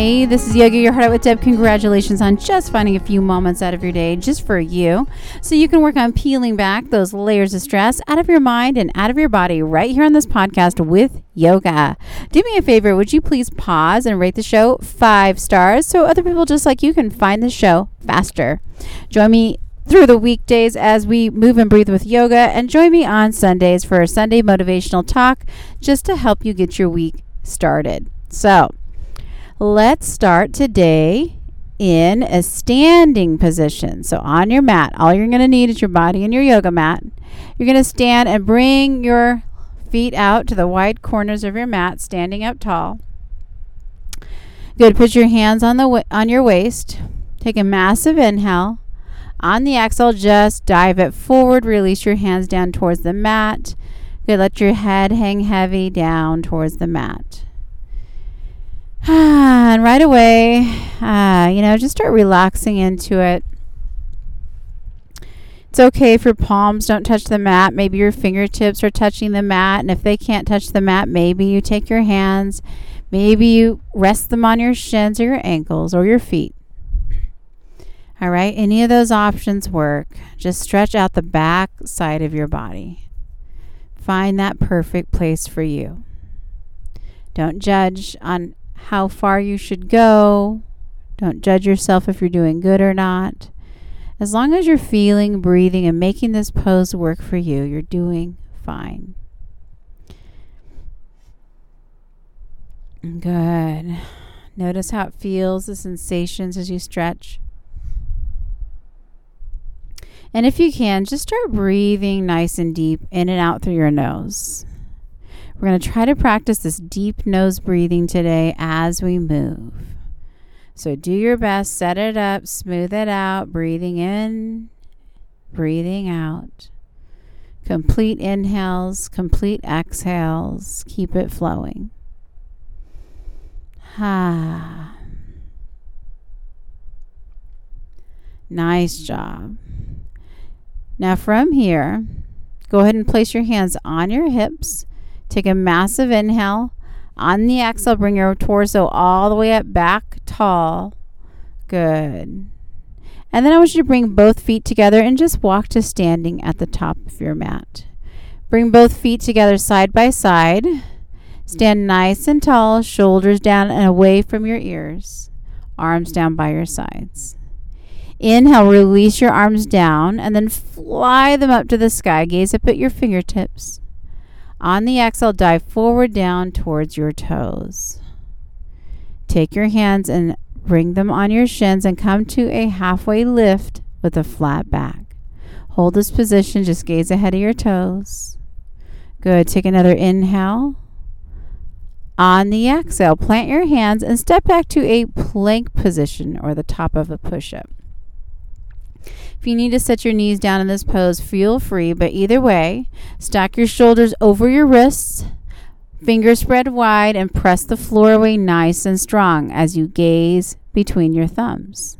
Hey, this is Yoga Your Heart Out with Deb. Congratulations on just finding a few moments out of your day just for you. So you can work on peeling back those layers of stress out of your mind and out of your body right here on this podcast with yoga. Do me a favor, would you please pause and rate the show five stars so other people just like you can find the show faster? Join me through the weekdays as we move and breathe with yoga, and join me on Sundays for a Sunday motivational talk just to help you get your week started. So, Let's start today in a standing position. So, on your mat, all you're going to need is your body and your yoga mat. You're going to stand and bring your feet out to the wide corners of your mat, standing up tall. Good. Put your hands on the on your waist. Take a massive inhale. On the exhale, just dive it forward. Release your hands down towards the mat. Good. Let your head hang heavy down towards the mat. And right away, uh, you know, just start relaxing into it. It's okay if your palms don't touch the mat. Maybe your fingertips are touching the mat. And if they can't touch the mat, maybe you take your hands, maybe you rest them on your shins or your ankles or your feet. All right, any of those options work. Just stretch out the back side of your body. Find that perfect place for you. Don't judge on how far you should go. Don't judge yourself if you're doing good or not. As long as you're feeling, breathing, and making this pose work for you, you're doing fine. Good. Notice how it feels, the sensations as you stretch. And if you can, just start breathing nice and deep in and out through your nose. We're going to try to practice this deep nose breathing today as we move. So do your best, set it up, smooth it out, breathing in, breathing out. Complete inhales, complete exhales. Keep it flowing. Ah. Nice job. Now, from here, go ahead and place your hands on your hips Take a massive inhale. On the exhale, bring your torso all the way up back tall. Good. And then I want you to bring both feet together and just walk to standing at the top of your mat. Bring both feet together side by side. Stand nice and tall, shoulders down and away from your ears, arms down by your sides. Inhale, release your arms down and then fly them up to the sky. Gaze up at your fingertips. On the exhale, dive forward down towards your toes. Take your hands and bring them on your shins and come to a halfway lift with a flat back. Hold this position, just gaze ahead of your toes. Good. Take another inhale. On the exhale, plant your hands and step back to a plank position or the top of a push up. If you need to set your knees down in this pose, feel free, but either way, stack your shoulders over your wrists, fingers spread wide, and press the floor away nice and strong as you gaze between your thumbs.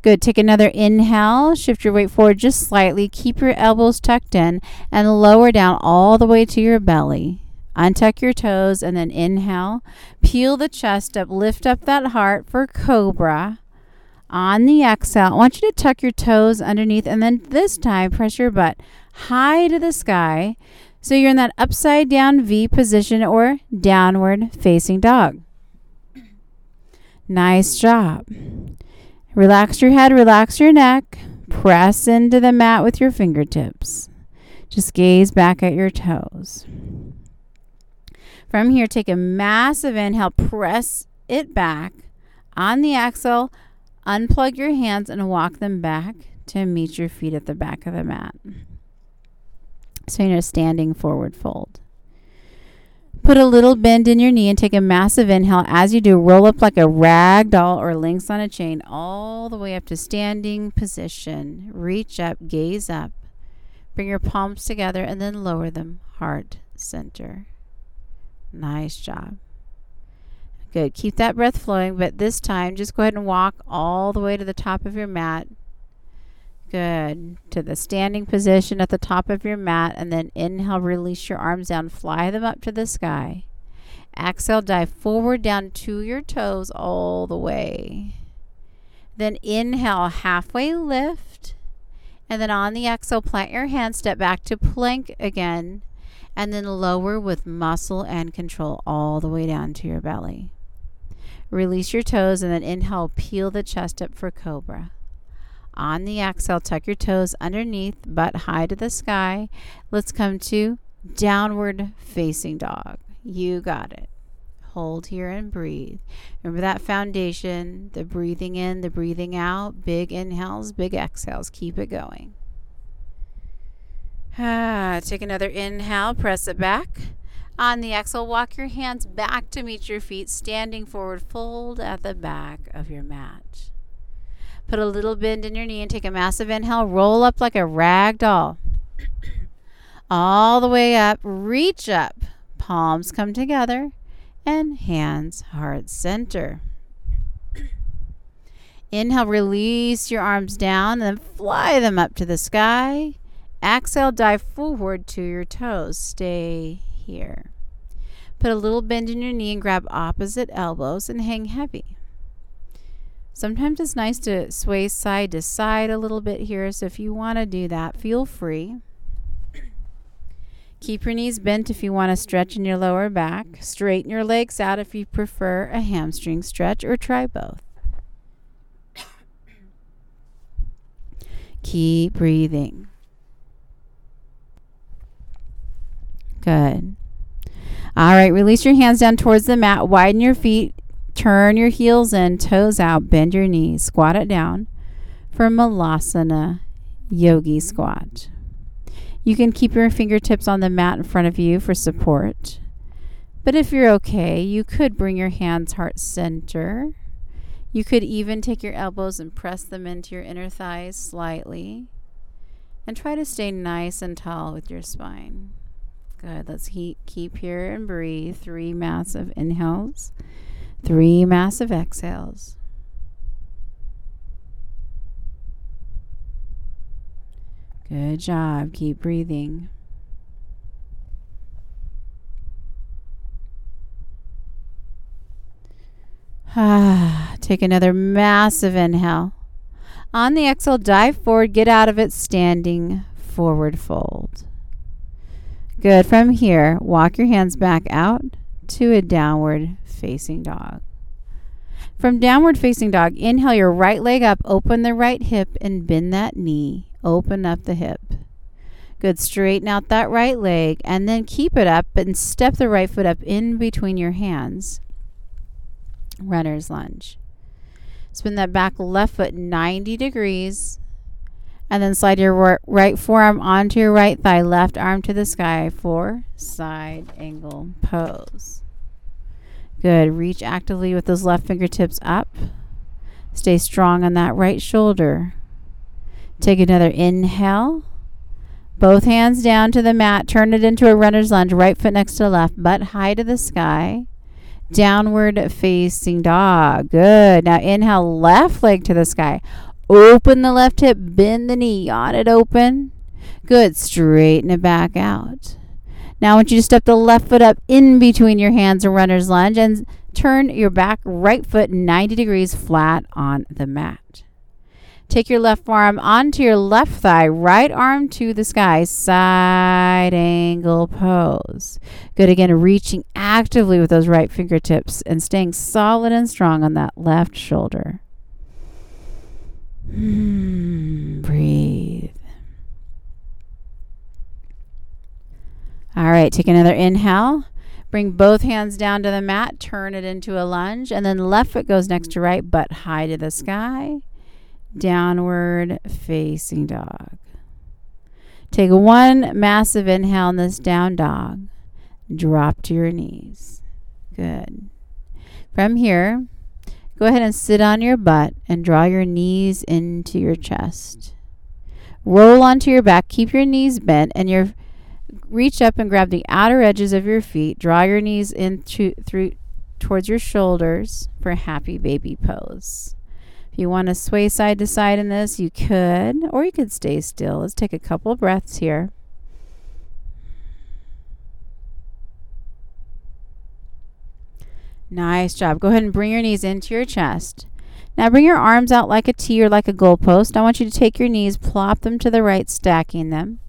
Good. Take another inhale. Shift your weight forward just slightly. Keep your elbows tucked in and lower down all the way to your belly. Untuck your toes and then inhale. Peel the chest up. Lift up that heart for cobra. On the exhale, I want you to tuck your toes underneath and then this time press your butt high to the sky. So you're in that upside down V position or downward facing dog. Nice job. Relax your head, relax your neck. Press into the mat with your fingertips. Just gaze back at your toes. From here, take a massive inhale, press it back. On the exhale, Unplug your hands and walk them back to meet your feet at the back of the mat. So you're standing forward fold. Put a little bend in your knee and take a massive inhale. As you do, roll up like a rag doll or links on a chain all the way up to standing position. Reach up, gaze up. Bring your palms together and then lower them, heart center. Nice job. Good. Keep that breath flowing, but this time just go ahead and walk all the way to the top of your mat. Good. To the standing position at the top of your mat, and then inhale, release your arms down, fly them up to the sky. Exhale, dive forward down to your toes all the way. Then inhale, halfway lift. And then on the exhale, plant your hand, step back to plank again. And then lower with muscle and control all the way down to your belly. Release your toes and then inhale, peel the chest up for cobra. On the exhale, tuck your toes underneath, butt high to the sky. Let's come to downward facing dog. You got it. Hold here and breathe. Remember that foundation the breathing in, the breathing out, big inhales, big exhales. Keep it going. Ah, take another inhale, press it back. On the exhale, walk your hands back to meet your feet, standing forward, fold at the back of your mat. Put a little bend in your knee and take a massive inhale. Roll up like a rag doll. All the way up, reach up. Palms come together and hands heart center. Inhale, release your arms down and fly them up to the sky. Exhale, dive forward to your toes. Stay here. Put a little bend in your knee and grab opposite elbows and hang heavy. Sometimes it's nice to sway side to side a little bit here, so if you want to do that, feel free. Keep your knees bent if you want to stretch in your lower back. Straighten your legs out if you prefer a hamstring stretch, or try both. Keep breathing. Good. All right, release your hands down towards the mat. Widen your feet. Turn your heels in, toes out. Bend your knees. Squat it down for Malasana Yogi Squat. You can keep your fingertips on the mat in front of you for support. But if you're okay, you could bring your hands heart center. You could even take your elbows and press them into your inner thighs slightly. And try to stay nice and tall with your spine. Good. Let's keep, keep here and breathe. Three massive inhales, three massive exhales. Good job. Keep breathing. Ah, take another massive inhale. On the exhale, dive forward, get out of it standing forward fold. Good. From here, walk your hands back out to a downward facing dog. From downward facing dog, inhale your right leg up, open the right hip, and bend that knee. Open up the hip. Good. Straighten out that right leg and then keep it up and step the right foot up in between your hands. Runner's lunge. Spin that back left foot 90 degrees and then slide your right forearm onto your right thigh, left arm to the sky for side angle pose. Good. Reach actively with those left fingertips up. Stay strong on that right shoulder. Take another inhale. Both hands down to the mat. Turn it into a runner's lunge. Right foot next to left, butt high to the sky. Downward facing dog. Good. Now inhale, left leg to the sky. Open the left hip, bend the knee, yawn it open. Good. Straighten it back out. Now I want you to step the left foot up in between your hands, a runner's lunge, and turn your back right foot 90 degrees flat on the mat. Take your left arm onto your left thigh, right arm to the sky, side angle pose. Good again, reaching actively with those right fingertips and staying solid and strong on that left shoulder. Hmm, breathe. All right, take another inhale. Bring both hands down to the mat, turn it into a lunge, and then left foot goes next to right, butt high to the sky. Downward facing dog. Take one massive inhale in this down dog. Drop to your knees. Good. From here, Go ahead and sit on your butt and draw your knees into your chest. Roll onto your back. Keep your knees bent and your reach up and grab the outer edges of your feet. Draw your knees in to, through towards your shoulders for happy baby pose. If you want to sway side to side in this, you could, or you could stay still. Let's take a couple breaths here. Nice job. Go ahead and bring your knees into your chest. Now bring your arms out like a T or like a goalpost. I want you to take your knees, plop them to the right, stacking them,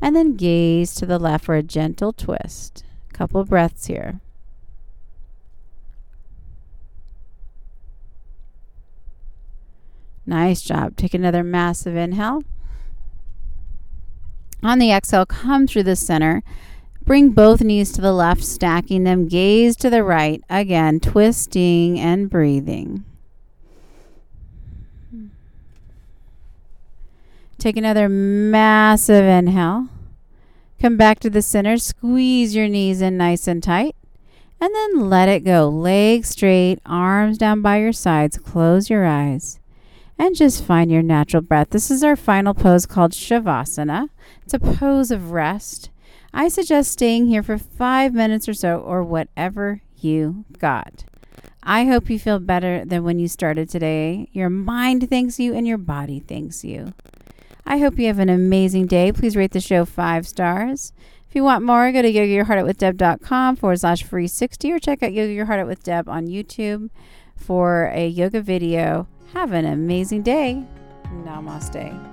and then gaze to the left for a gentle twist. Couple breaths here. Nice job. Take another massive inhale. On the exhale, come through the center. Bring both knees to the left, stacking them. Gaze to the right. Again, twisting and breathing. Take another massive inhale. Come back to the center. Squeeze your knees in nice and tight. And then let it go. Legs straight, arms down by your sides. Close your eyes and just find your natural breath. This is our final pose called Shavasana. It's a pose of rest. I suggest staying here for five minutes or so, or whatever you got. I hope you feel better than when you started today. Your mind thanks you and your body thanks you. I hope you have an amazing day. Please rate the show five stars. If you want more, go to yogayourheartoutwithdeb.com forward slash free 60 or check out Yoga Your Heart Out with Deb on YouTube for a yoga video have an amazing day. Namaste.